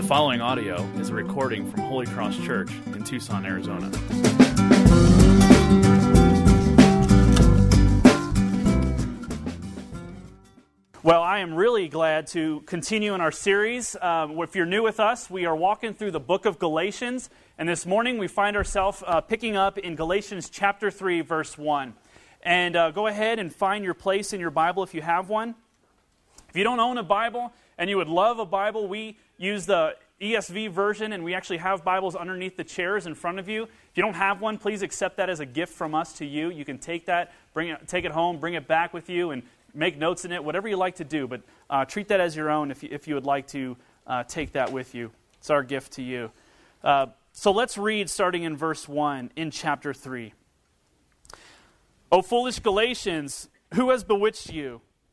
The following audio is a recording from Holy Cross Church in Tucson, Arizona. Well, I am really glad to continue in our series. Um, if you're new with us, we are walking through the book of Galatians, and this morning we find ourselves uh, picking up in Galatians chapter 3, verse 1. And uh, go ahead and find your place in your Bible if you have one. If you don't own a Bible and you would love a Bible, we use the ESV version, and we actually have Bibles underneath the chairs in front of you. If you don't have one, please accept that as a gift from us to you. You can take that, bring it, take it home, bring it back with you, and make notes in it, whatever you like to do. But uh, treat that as your own if you, if you would like to uh, take that with you. It's our gift to you. Uh, so let's read starting in verse 1 in chapter 3. O foolish Galatians, who has bewitched you?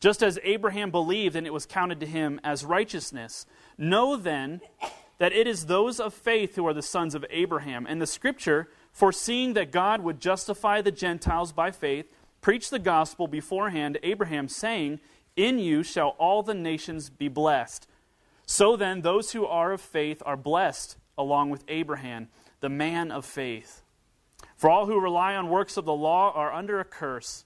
Just as Abraham believed and it was counted to him as righteousness. Know then that it is those of faith who are the sons of Abraham. And the Scripture, foreseeing that God would justify the Gentiles by faith, preached the gospel beforehand to Abraham, saying, In you shall all the nations be blessed. So then, those who are of faith are blessed along with Abraham, the man of faith. For all who rely on works of the law are under a curse.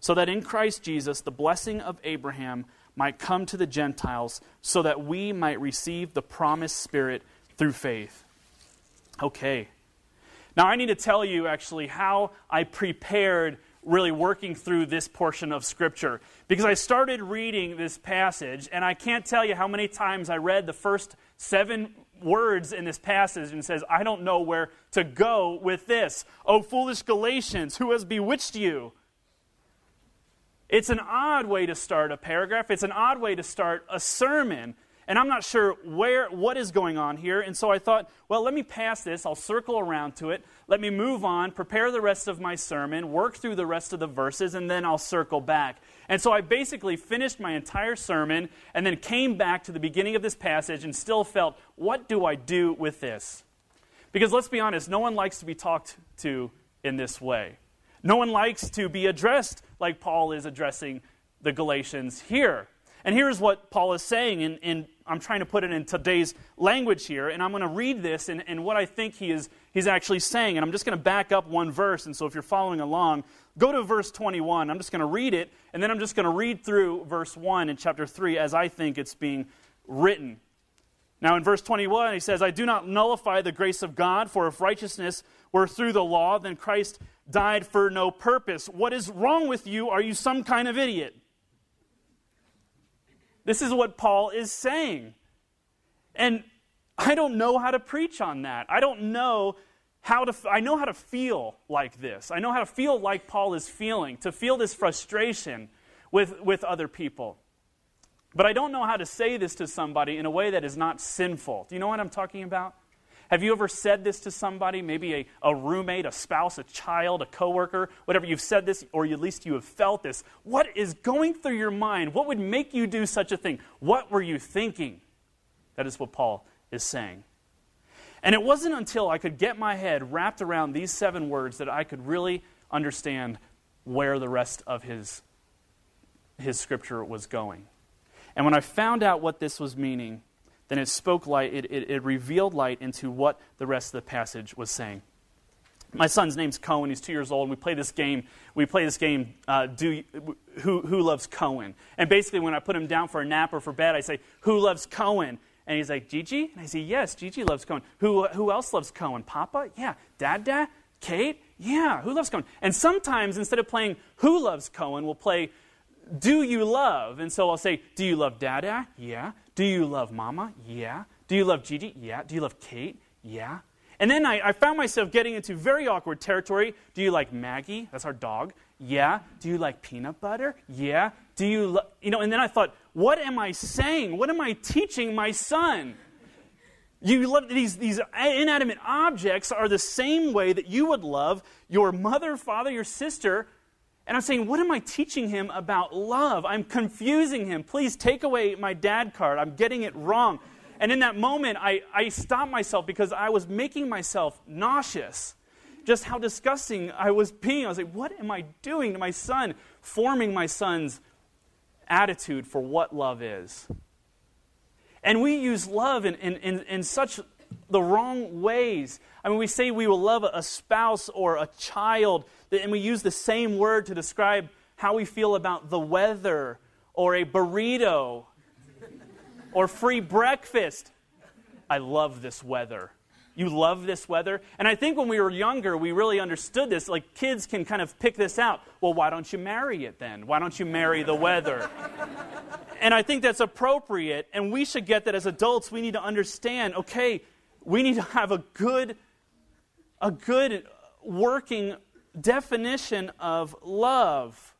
So that in Christ Jesus the blessing of Abraham might come to the Gentiles, so that we might receive the promised Spirit through faith. Okay. Now, I need to tell you actually how I prepared really working through this portion of Scripture. Because I started reading this passage, and I can't tell you how many times I read the first seven words in this passage and says, I don't know where to go with this. Oh, foolish Galatians, who has bewitched you? It's an odd way to start a paragraph. It's an odd way to start a sermon and I'm not sure where what is going on here. And so I thought, well, let me pass this. I'll circle around to it. Let me move on, prepare the rest of my sermon, work through the rest of the verses, and then I'll circle back. And so I basically finished my entire sermon and then came back to the beginning of this passage and still felt, what do I do with this? Because let's be honest, no one likes to be talked to in this way. No one likes to be addressed like Paul is addressing the Galatians here. And here's what Paul is saying, and, and I'm trying to put it in today's language here, and I'm going to read this and, and what I think he is he's actually saying. And I'm just going to back up one verse, and so if you're following along, go to verse 21. I'm just going to read it, and then I'm just going to read through verse 1 in chapter 3 as I think it's being written. Now, in verse 21, he says, I do not nullify the grace of God, for if righteousness were through the law, then Christ died for no purpose. What is wrong with you? Are you some kind of idiot? This is what Paul is saying. And I don't know how to preach on that. I don't know how to, I know how to feel like this. I know how to feel like Paul is feeling, to feel this frustration with, with other people. But I don't know how to say this to somebody in a way that is not sinful. Do you know what I'm talking about? Have you ever said this to somebody, maybe a, a roommate, a spouse, a child, a coworker, whatever? You've said this, or at least you have felt this. What is going through your mind? What would make you do such a thing? What were you thinking? That is what Paul is saying. And it wasn't until I could get my head wrapped around these seven words that I could really understand where the rest of his, his scripture was going. And when I found out what this was meaning, then it spoke light, it, it, it, revealed light into what the rest of the passage was saying. My son's name's Cohen. He's two years old. And we play this game. We play this game, uh, do, who, who Loves Cohen? And basically, when I put him down for a nap or for bed, I say, Who loves Cohen? And he's like, Gigi? And I say, Yes, Gigi loves Cohen. Who, who else loves Cohen? Papa? Yeah. Dad, Dad? Kate? Yeah. Who loves Cohen? And sometimes instead of playing Who Loves Cohen, we'll play Do You Love? And so I'll say, Do you love Dada? Yeah. Do you love Mama? Yeah. Do you love Gigi? Yeah. Do you love Kate? Yeah. And then I, I, found myself getting into very awkward territory. Do you like Maggie? That's our dog. Yeah. Do you like peanut butter? Yeah. Do you, lo-? you know? And then I thought, what am I saying? What am I teaching my son? You love these, these inanimate objects are the same way that you would love your mother, father, your sister. And I'm saying, what am I teaching him about love? I'm confusing him. Please take away my dad card. I'm getting it wrong. And in that moment, I, I stopped myself because I was making myself nauseous. Just how disgusting I was being. I was like, what am I doing to my son? Forming my son's attitude for what love is. And we use love in, in, in, in such the wrong ways. I mean, we say we will love a spouse or a child, and we use the same word to describe how we feel about the weather or a burrito or free breakfast. I love this weather. You love this weather? And I think when we were younger, we really understood this. Like kids can kind of pick this out. Well, why don't you marry it then? Why don't you marry the weather? and I think that's appropriate. And we should get that as adults. We need to understand okay, we need to have a good, a good working definition of love.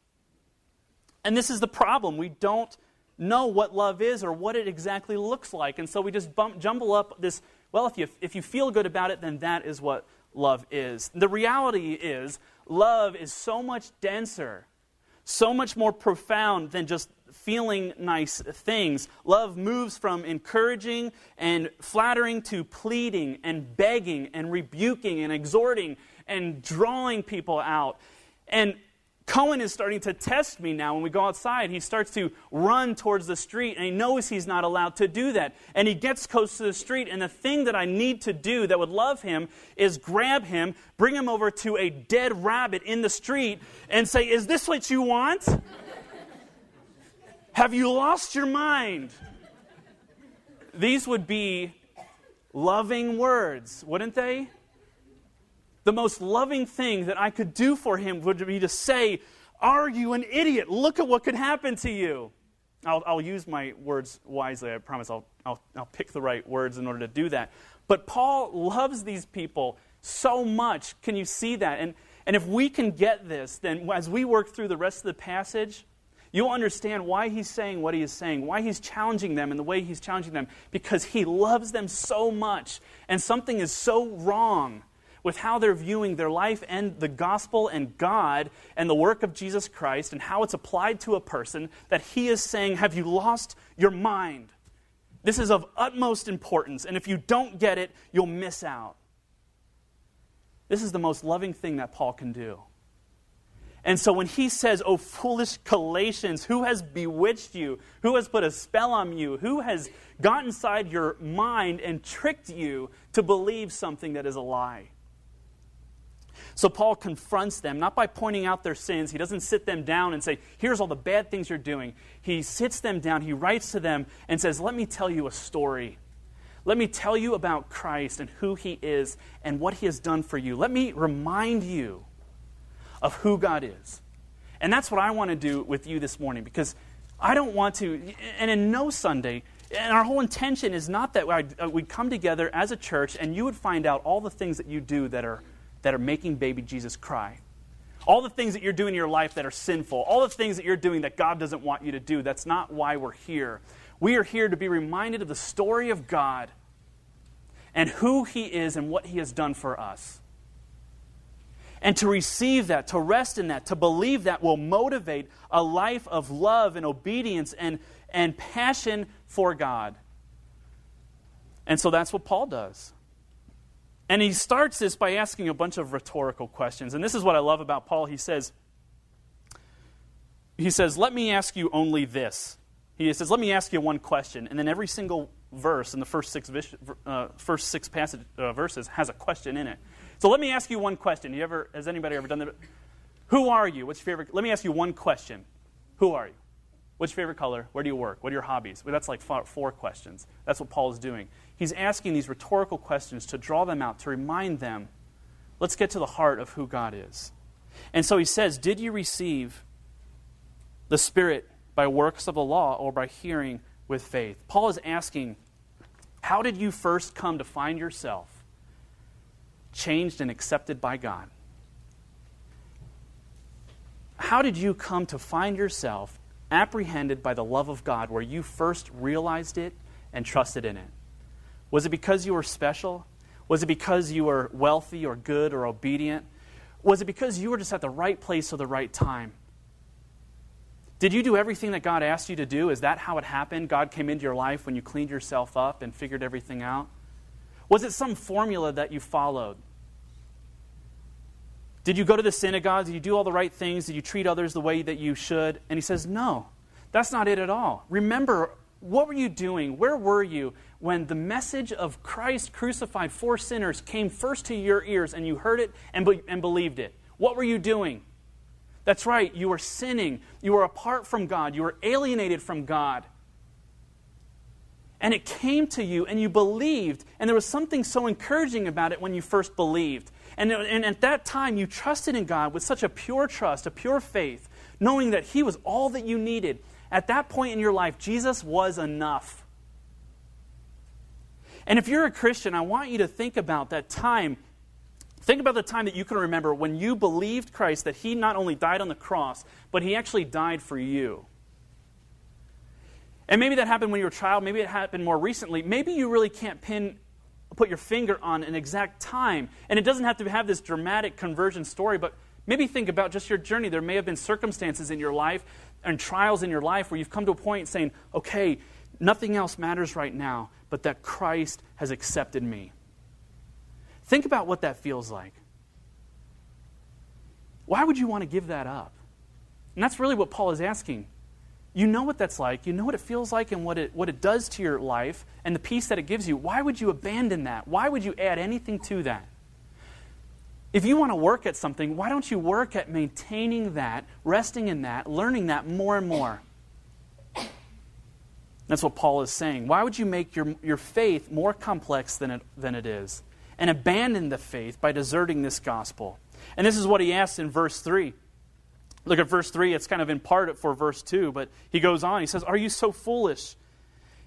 And this is the problem. We don't know what love is or what it exactly looks like. And so we just bump, jumble up this, well, if you, if you feel good about it, then that is what love is. The reality is, love is so much denser, so much more profound than just feeling nice things. Love moves from encouraging and flattering to pleading and begging and rebuking and exhorting and drawing people out. And Cohen is starting to test me now when we go outside. He starts to run towards the street, and he knows he's not allowed to do that. And he gets close to the street, and the thing that I need to do that would love him is grab him, bring him over to a dead rabbit in the street, and say, Is this what you want? Have you lost your mind? These would be loving words, wouldn't they? The most loving thing that I could do for him would be to say, Are you an idiot? Look at what could happen to you. I'll, I'll use my words wisely. I promise I'll, I'll, I'll pick the right words in order to do that. But Paul loves these people so much. Can you see that? And, and if we can get this, then as we work through the rest of the passage, you'll understand why he's saying what he is saying, why he's challenging them in the way he's challenging them, because he loves them so much. And something is so wrong with how they're viewing their life and the gospel and God and the work of Jesus Christ and how it's applied to a person that he is saying, Have you lost your mind? This is of utmost importance, and if you don't get it, you'll miss out. This is the most loving thing that Paul can do. And so when he says, Oh, foolish Galatians, who has bewitched you? Who has put a spell on you? Who has got inside your mind and tricked you to believe something that is a lie? So Paul confronts them, not by pointing out their sins. He doesn't sit them down and say, Here's all the bad things you're doing. He sits them down, he writes to them, and says, Let me tell you a story. Let me tell you about Christ and who he is and what he has done for you. Let me remind you of who God is. And that's what I want to do with you this morning because I don't want to, and in no Sunday, and our whole intention is not that uh, we'd come together as a church and you would find out all the things that you do that are that are making baby Jesus cry. All the things that you're doing in your life that are sinful, all the things that you're doing that God doesn't want you to do, that's not why we're here. We are here to be reminded of the story of God and who He is and what He has done for us. And to receive that, to rest in that, to believe that will motivate a life of love and obedience and, and passion for God. And so that's what Paul does. And he starts this by asking a bunch of rhetorical questions. And this is what I love about Paul. He says, he says, Let me ask you only this. He says, Let me ask you one question. And then every single verse in the first six, uh, first six passage, uh, verses has a question in it. So let me ask you one question. You ever, has anybody ever done that? Who are you? What's your favorite? Let me ask you one question. Who are you? What's your favorite color? Where do you work? What are your hobbies? Well, that's like four questions. That's what Paul is doing. He's asking these rhetorical questions to draw them out, to remind them, let's get to the heart of who God is. And so he says, Did you receive the Spirit by works of the law or by hearing with faith? Paul is asking, How did you first come to find yourself changed and accepted by God? How did you come to find yourself apprehended by the love of God where you first realized it and trusted in it? Was it because you were special? Was it because you were wealthy or good or obedient? Was it because you were just at the right place at the right time? Did you do everything that God asked you to do? Is that how it happened? God came into your life when you cleaned yourself up and figured everything out? Was it some formula that you followed? Did you go to the synagogue? Did you do all the right things? Did you treat others the way that you should? And he says, No, that's not it at all. Remember, what were you doing? Where were you when the message of Christ crucified for sinners came first to your ears and you heard it and, be- and believed it? What were you doing? That's right, you were sinning. You were apart from God. You were alienated from God. And it came to you and you believed. And there was something so encouraging about it when you first believed. And, and at that time, you trusted in God with such a pure trust, a pure faith, knowing that He was all that you needed. At that point in your life, Jesus was enough. And if you're a Christian, I want you to think about that time. Think about the time that you can remember when you believed Christ, that He not only died on the cross, but He actually died for you. And maybe that happened when you were a child, maybe it happened more recently. Maybe you really can't pin put your finger on an exact time. And it doesn't have to have this dramatic conversion story, but maybe think about just your journey. There may have been circumstances in your life and trials in your life where you've come to a point saying, okay, nothing else matters right now but that Christ has accepted me. Think about what that feels like. Why would you want to give that up? And that's really what Paul is asking. You know what that's like. You know what it feels like and what it, what it does to your life and the peace that it gives you. Why would you abandon that? Why would you add anything to that? If you want to work at something, why don't you work at maintaining that, resting in that, learning that more and more? That's what Paul is saying. Why would you make your, your faith more complex than it, than it is and abandon the faith by deserting this gospel? And this is what he asks in verse 3. Look at verse 3. It's kind of in part for verse 2, but he goes on. He says, Are you so foolish?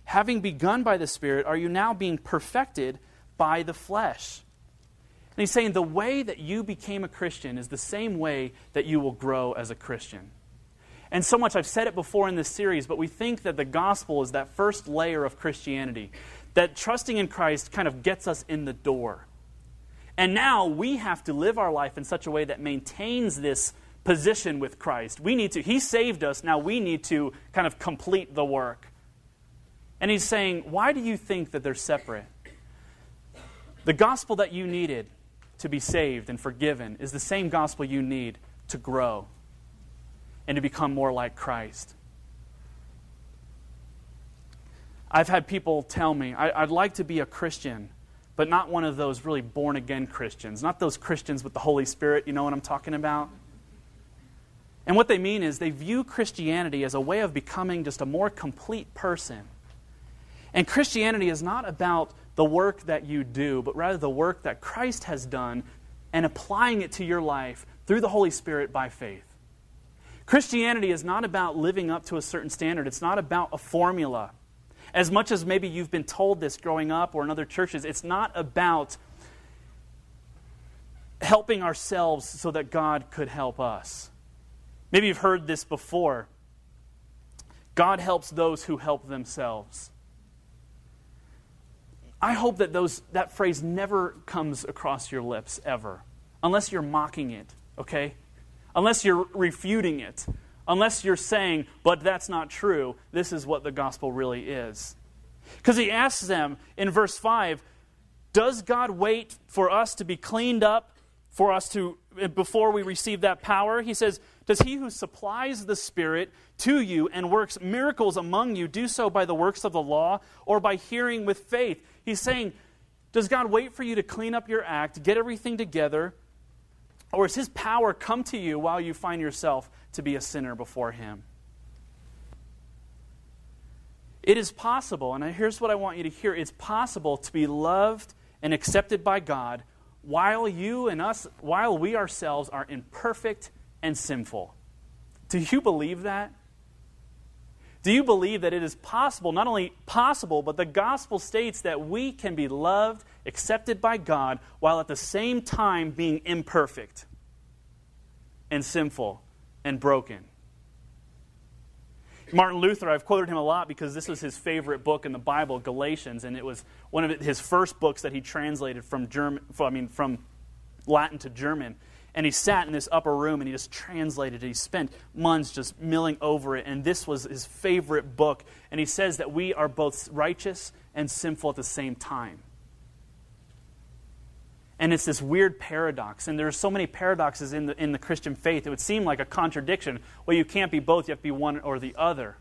Having begun by the Spirit, are you now being perfected by the flesh? And he's saying the way that you became a Christian is the same way that you will grow as a Christian. And so much, I've said it before in this series, but we think that the gospel is that first layer of Christianity, that trusting in Christ kind of gets us in the door. And now we have to live our life in such a way that maintains this position with Christ. We need to, He saved us, now we need to kind of complete the work. And He's saying, why do you think that they're separate? The gospel that you needed to be saved and forgiven is the same gospel you need to grow and to become more like Christ. I've had people tell me, I, would like to be a Christian, but not one of those really born again Christians, not those Christians with the Holy Spirit. You know what I'm talking about? And what they mean is they view Christianity as a way of becoming just a more complete person. And Christianity is not about the work that you do, but rather the work that Christ has done and applying it to your life through the Holy Spirit by faith. Christianity is not about living up to a certain standard, it's not about a formula. As much as maybe you've been told this growing up or in other churches, it's not about helping ourselves so that God could help us. Maybe you've heard this before. God helps those who help themselves. I hope that those, that phrase never comes across your lips ever, unless you're mocking it, okay? Unless you're refuting it, unless you're saying, but that's not true, this is what the gospel really is. Because he asks them in verse 5 Does God wait for us to be cleaned up, for us to, before we receive that power? He says, does he who supplies the Spirit to you and works miracles among you do so by the works of the law or by hearing with faith? He's saying, Does God wait for you to clean up your act, get everything together, or has his power come to you while you find yourself to be a sinner before him? It is possible, and here's what I want you to hear it's possible to be loved and accepted by God while you and us, while we ourselves are in imperfect and sinful. Do you believe that? Do you believe that it is possible, not only possible, but the gospel states that we can be loved, accepted by God, while at the same time being imperfect and sinful and broken? Martin Luther, I've quoted him a lot because this was his favorite book in the Bible, Galatians, and it was one of his first books that he translated from German, I mean, from Latin to German. And he sat in this upper room and he just translated it. He spent months just milling over it, and this was his favorite book. And he says that we are both righteous and sinful at the same time. And it's this weird paradox. And there are so many paradoxes in the, in the Christian faith. It would seem like a contradiction. Well, you can't be both, you have to be one or the other.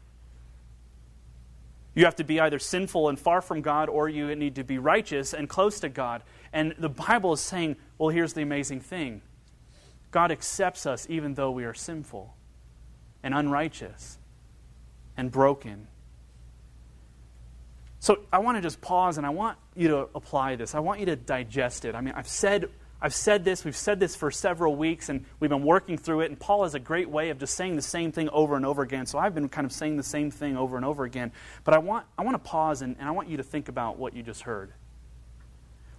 You have to be either sinful and far from God, or you need to be righteous and close to God. And the Bible is saying, well, here's the amazing thing God accepts us even though we are sinful and unrighteous and broken so I want to just pause and I want you to apply this. I want you to digest it. I mean, I've said I've said this, we've said this for several weeks, and we've been working through it. And Paul has a great way of just saying the same thing over and over again. So I've been kind of saying the same thing over and over again. But I want, I want to pause and, and I want you to think about what you just heard.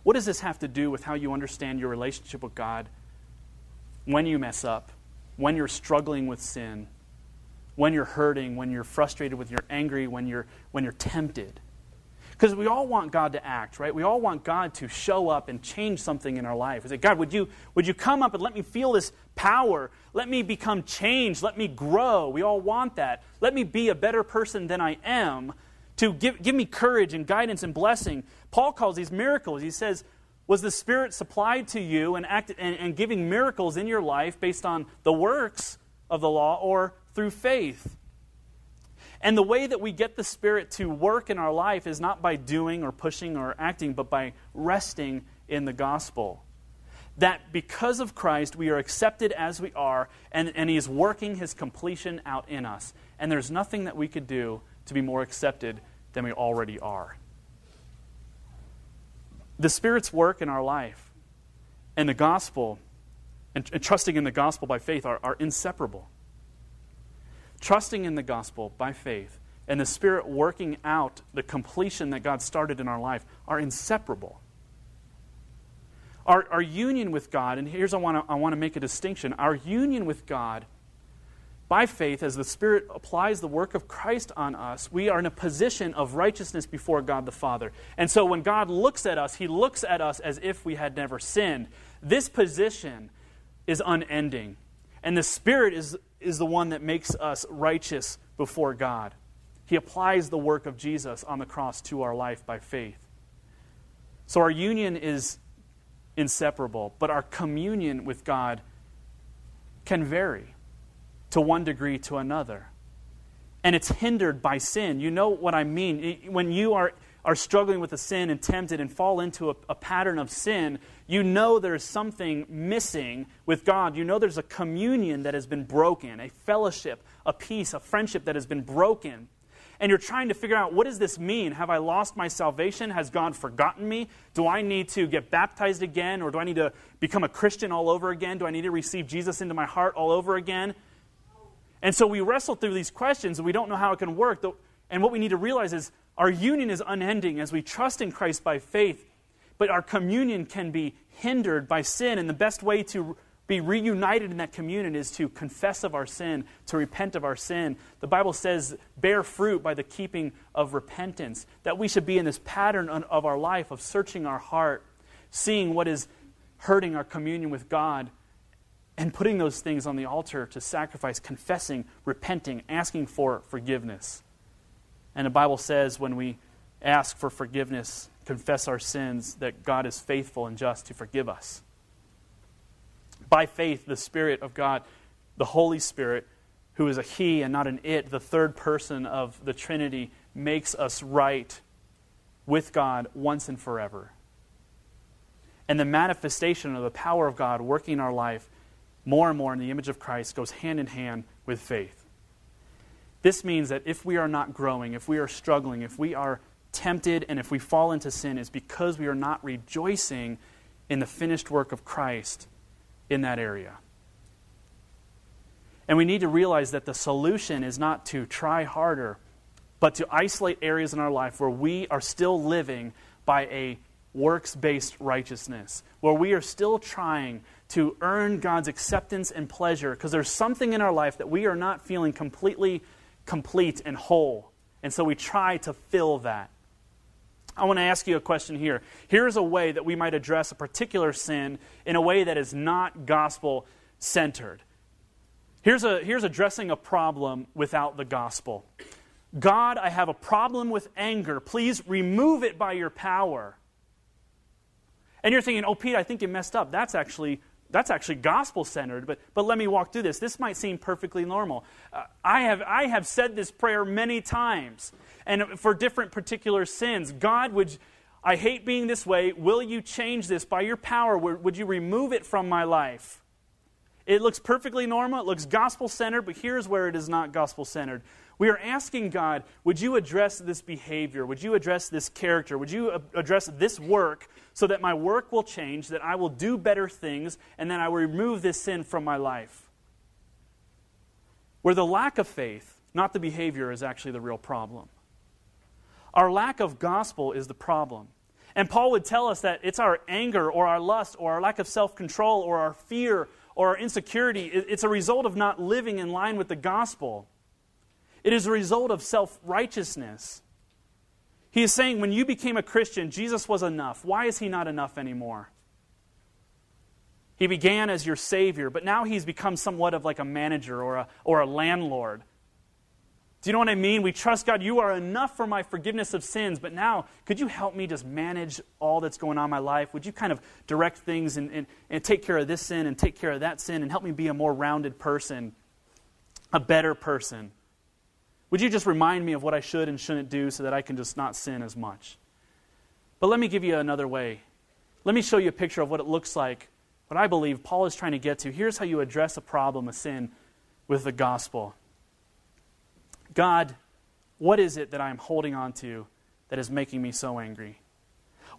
What does this have to do with how you understand your relationship with God when you mess up, when you're struggling with sin, when you're hurting, when you're frustrated, when you're angry, when you're, when you're tempted? Because we all want God to act, right? We all want God to show up and change something in our life. We say, God, would you, would you come up and let me feel this power? Let me become changed. Let me grow. We all want that. Let me be a better person than I am to give, give me courage and guidance and blessing. Paul calls these miracles. He says, Was the Spirit supplied to you and, act, and, and giving miracles in your life based on the works of the law or through faith? And the way that we get the Spirit to work in our life is not by doing or pushing or acting, but by resting in the gospel. That because of Christ, we are accepted as we are, and, and He is working His completion out in us. And there's nothing that we could do to be more accepted than we already are. The Spirit's work in our life and the gospel, and, and trusting in the gospel by faith, are, are inseparable trusting in the gospel by faith and the Spirit working out the completion that God started in our life are inseparable. Our, our union with God, and here's I want to I want to make a distinction. Our union with God by faith, as the Spirit applies the work of Christ on us, we are in a position of righteousness before God the Father. And so when God looks at us, He looks at us as if we had never sinned. This position is unending. And the Spirit is is the one that makes us righteous before God. He applies the work of Jesus on the cross to our life by faith. So our union is inseparable, but our communion with God can vary to one degree to another. And it's hindered by sin. You know what I mean. When you are are struggling with a sin and tempted and fall into a, a, pattern of sin, you know there's something missing with God. You know there's a communion that has been broken, a fellowship, a peace, a friendship that has been broken. And you're trying to figure out what does this mean? Have I lost my salvation? Has God forgotten me? Do I need to get baptized again? Or do I need to become a Christian all over again? Do I need to receive Jesus into my heart all over again? And so we wrestle through these questions and we don't know how it can work. And what we need to realize is our union is unending as we trust in Christ by faith, but our communion can be hindered by sin. And the best way to be reunited in that communion is to confess of our sin, to repent of our sin. The Bible says, bear fruit by the keeping of repentance. That we should be in this pattern of our life of searching our heart, seeing what is hurting our communion with God, and putting those things on the altar to sacrifice, confessing, repenting, asking for forgiveness. And the Bible says when we ask for forgiveness, confess our sins, that God is faithful and just to forgive us. By faith, the Spirit of God, the Holy Spirit, who is a He and not an it, the third person of the Trinity, makes us right with God once and forever. And the manifestation of the power of God working in our life more and more in the image of Christ goes hand in hand with faith. This means that if we are not growing, if we are struggling, if we are tempted, and if we fall into sin, is because we are not rejoicing in the finished work of Christ in that area. And we need to realize that the solution is not to try harder, but to isolate areas in our life where we are still living by a works based righteousness, where we are still trying to earn God's acceptance and pleasure because there's something in our life that we are not feeling completely complete and whole. And so we try to fill that. I want to ask you a question here. Here's a way that we might address a particular sin in a way that is not gospel centered. Here's, a, here's addressing a problem without the gospel God, I have a problem with anger. Please remove it by your power. And you're thinking, oh, Pete, I think you messed up. That's actually that's actually gospel centered, but, but let me walk through this. This might seem perfectly normal. Uh, I, have, I have said this prayer many times, and for different particular sins. God, would, I hate being this way. Will you change this by your power? Would you remove it from my life? It looks perfectly normal, it looks gospel centered, but here's where it is not gospel centered. We are asking God, would you address this behavior? Would you address this character? Would you address this work so that my work will change, that I will do better things, and that I will remove this sin from my life? Where the lack of faith, not the behavior, is actually the real problem. Our lack of gospel is the problem. And Paul would tell us that it's our anger or our lust or our lack of self control or our fear or our insecurity. It's a result of not living in line with the gospel. It is a result of self righteousness. He is saying when you became a Christian, Jesus was enough. Why is he not enough anymore? He began as your Savior, but now he's become somewhat of like a manager or a, or a landlord. Do you know what I mean? We trust God, you are enough for my forgiveness of sins, but now could you help me just manage all that's going on in my life? Would you kind of direct things and, and, and take care of this sin and take care of that sin and help me be a more rounded person, a better person? Would you just remind me of what I should and shouldn't do so that I can just not sin as much? But let me give you another way. Let me show you a picture of what it looks like, what I believe Paul is trying to get to. Here's how you address a problem, a sin, with the gospel. God, what is it that I'm holding on to that is making me so angry?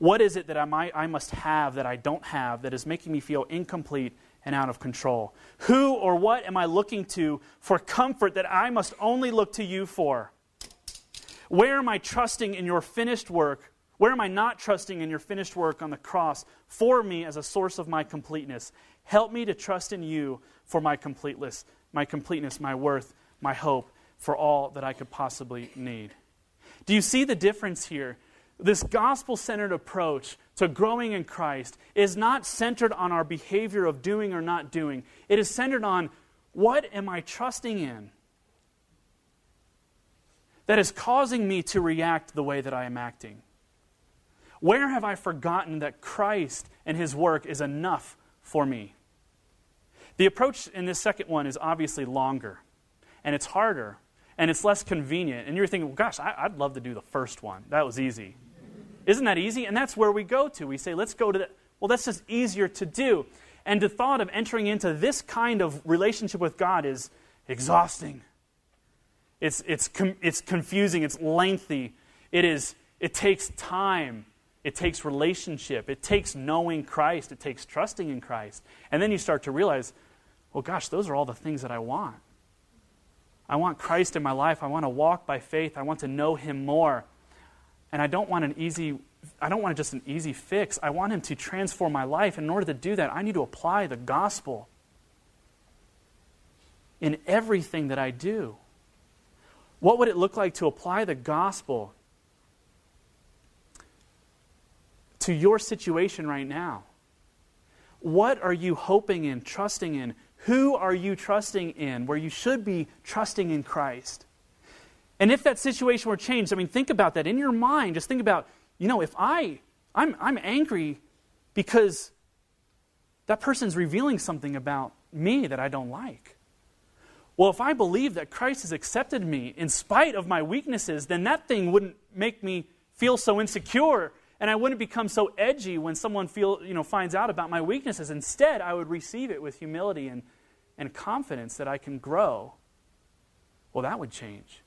What is it that I, might, I must have that I don't have that is making me feel incomplete and out of control? Who or what am I looking to for comfort that I must only look to you for? Where am I trusting in your finished work? Where am I not trusting in your finished work on the cross for me as a source of my completeness? Help me to trust in you for my completeness, my completeness, my worth, my hope, for all that I could possibly need. Do you see the difference here? This gospel centered approach to growing in Christ is not centered on our behavior of doing or not doing. It is centered on what am I trusting in that is causing me to react the way that I am acting? Where have I forgotten that Christ and his work is enough for me? The approach in this second one is obviously longer and it's harder and it's less convenient. And you're thinking, well, gosh, I, would love to do the first one. That was easy. Isn't that easy? And that's where we go to. We say, let's go to that. Well, that's just easier to do. And the thought of entering into this kind of relationship with God is exhausting. It's, it's, com- it's confusing. It's lengthy. It, is, it takes time. It takes relationship. It takes knowing Christ. It takes trusting in Christ. And then you start to realize, well, gosh, those are all the things that I want. I want Christ in my life. I want to walk by faith. I want to know Him more. And I don't want an easy, I don't want just an easy fix. I want Him to transform my life. And in order to do that, I need to apply the gospel in everything that I do. What would it look like to apply the gospel to your situation right now? What are you hoping in, trusting in, who are you trusting in where you should be trusting in Christ? And if that situation were changed, I mean, think about that in your mind. Just think about, you know, if I, I'm, I'm angry because that person's revealing something about me that I don't like. Well, if I believe that Christ has accepted me in spite of my weaknesses, then that thing wouldn't make me feel so insecure and I wouldn't become so edgy when someone feel, you know, finds out about my weaknesses. Instead, I would receive it with humility and, and confidence that I can grow. Well, that would change.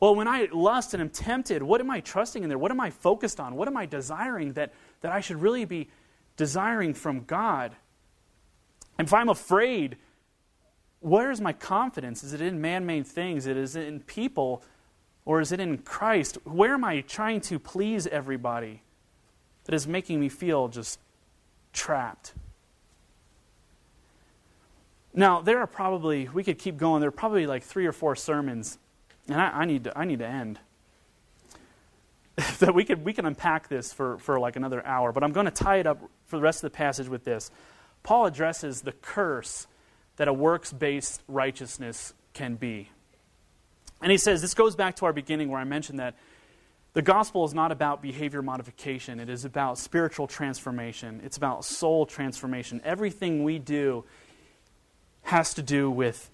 Well, when I lust and am tempted, what am I trusting in there? What am I focused on? What am I desiring that, that I should really be desiring from God? And if I'm afraid, where is my confidence? Is it in man made things? Is it in people? Or is it in Christ? Where am I trying to please everybody that is making me feel just trapped? Now, there are probably, we could keep going, there are probably like three or four sermons, and I, I need, to, I need to end. that we could, we can unpack this for, for like another hour, but I'm going to tie it up for the rest of the passage with this. Paul addresses the curse that a works based righteousness can be. And he says, this goes back to our beginning where I mentioned that the gospel is not about behavior modification, it is about spiritual transformation, it's about soul transformation. Everything we do has to do with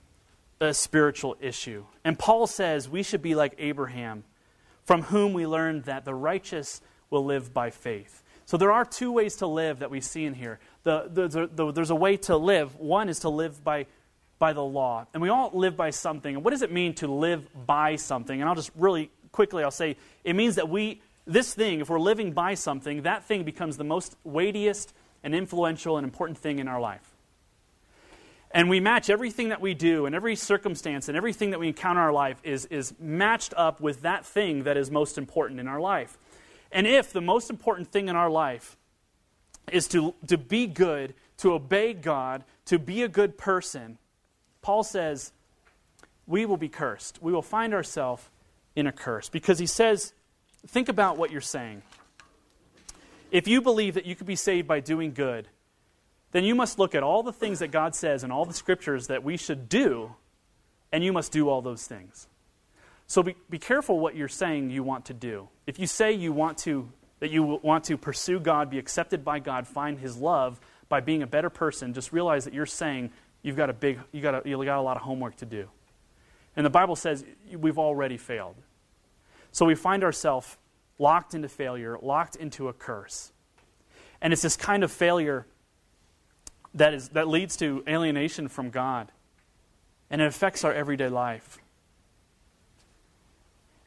a spiritual issue. And Paul says we should be like Abraham, from whom we learned that the righteous will live by faith. So there are two ways to live that we see in here. The, the, the, there's a way to live. One is to live by, by the law. And we all live by something. And what does it mean to live by something? And I'll just really quickly, I'll say it means that we, this thing, if we're living by something, that thing becomes the most weightiest and influential and important thing in our life. And we match everything that we do and every circumstance and everything that we encounter in our life is, is matched up with that thing that is most important in our life. And if the most important thing in our life is to, to be good, to obey God, to be a good person, Paul says, we will be cursed. We will find ourselves in a curse. Because he says, think about what you're saying. If you believe that you could be saved by doing good, then you must look at all the things that God says and all the scriptures that we should do, and you must do all those things. So be, be careful what you're saying you want to do. If you say you want to that you want to pursue God, be accepted by God, find his love by being a better person, just realize that you're saying you've got a big you got a, you've got a lot of homework to do. And the Bible says we've already failed. So we find ourselves locked into failure, locked into a curse. And it's this kind of failure that, is, that leads to alienation from God. And it affects our everyday life.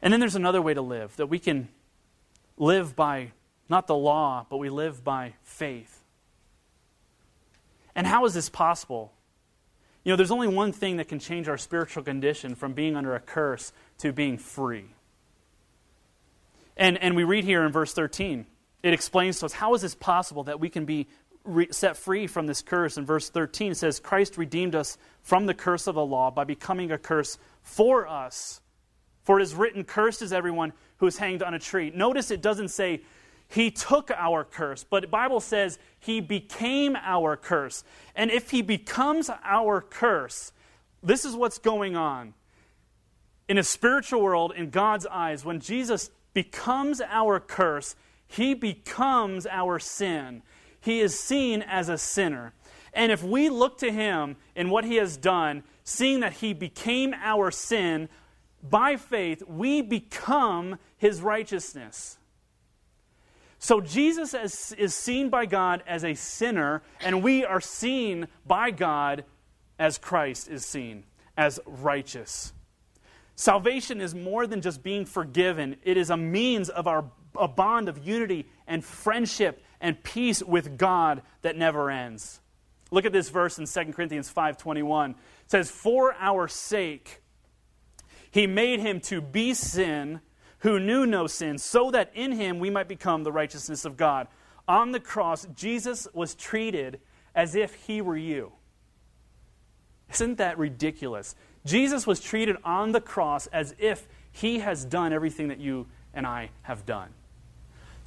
And then there's another way to live that we can live by not the law, but we live by faith. And how is this possible? You know, there's only one thing that can change our spiritual condition from being under a curse to being free. And, and we read here in verse 13, it explains to us how is this possible that we can be re- set free from this curse. In verse 13, it says, Christ redeemed us from the curse of the law by becoming a curse for us. For it is written, Cursed is everyone who is hanged on a tree. Notice it doesn't say, He took our curse, but the Bible says, He became our curse. And if He becomes our curse, this is what's going on. In a spiritual world, in God's eyes, when Jesus becomes our curse, He becomes our sin he is seen as a sinner. And if we look to him in what he has done, seeing that he became our sin, by faith, we become his righteousness. So Jesus is, is seen by God as a sinner, and we are seen by God as Christ is seen, as righteous. Salvation is more than just being forgiven, it is a means of our a bond of unity and friendship and peace with God that never ends. Look at this verse in 2 Corinthians 5:21. It says, "For our sake he made him to be sin who knew no sin, so that in him we might become the righteousness of God." On the cross, Jesus was treated as if he were you. Isn't that ridiculous? Jesus was treated on the cross as if he has done everything that you and I have done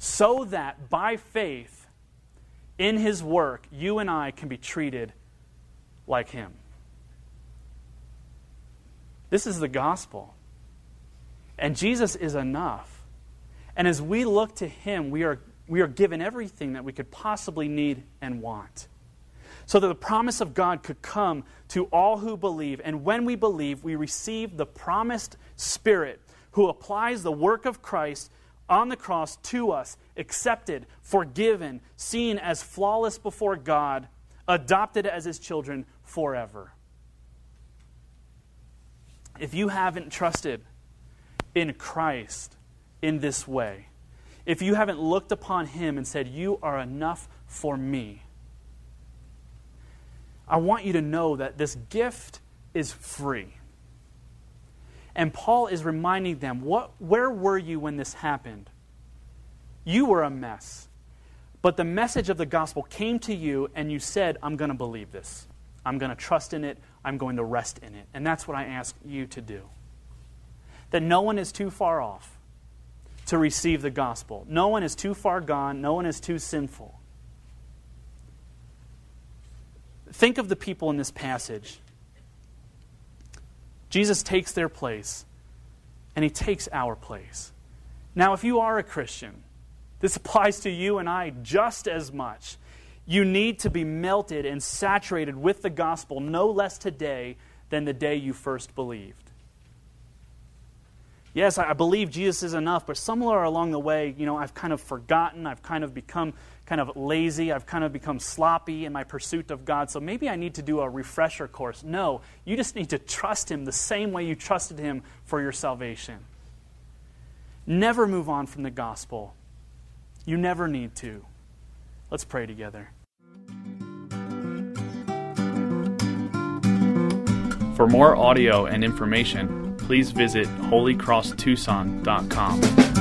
so that by faith in his work, you and I can be treated like him. This is the gospel. And Jesus is enough. And as we look to him, we are, we are given everything that we could possibly need and want. So that the promise of God could come to all who believe. And when we believe, we receive the promised Spirit who applies the work of Christ on the cross to us, accepted, forgiven, seen as flawless before God, adopted as his children forever. If you haven't trusted in Christ in this way, if you haven't looked upon Him and said, You are enough for me, I want you to know that this gift is free. And Paul is reminding them, what, where were you when this happened? You were a mess. But the message of the gospel came to you, and you said, I'm going to believe this. I'm going to trust in it. I'm going to rest in it. And that's what I ask you to do. That no one is too far off to receive the gospel. No one is too far gone. No one is too sinful. Think of the people in this passage. Jesus takes their place, and he takes our place. Now, if you are a Christian, this applies to you and I just as much. You need to be melted and saturated with the gospel no less today than the day you first believed. Yes, I believe Jesus is enough, but somewhere along the way, you know, I've kind of forgotten, I've kind of become kind of lazy, I've kind of become sloppy in my pursuit of God, so maybe I need to do a refresher course. No, you just need to trust Him the same way you trusted Him for your salvation. Never move on from the gospel. You never need to. Let's pray together. For more audio and information, please visit holycrosstucson.com.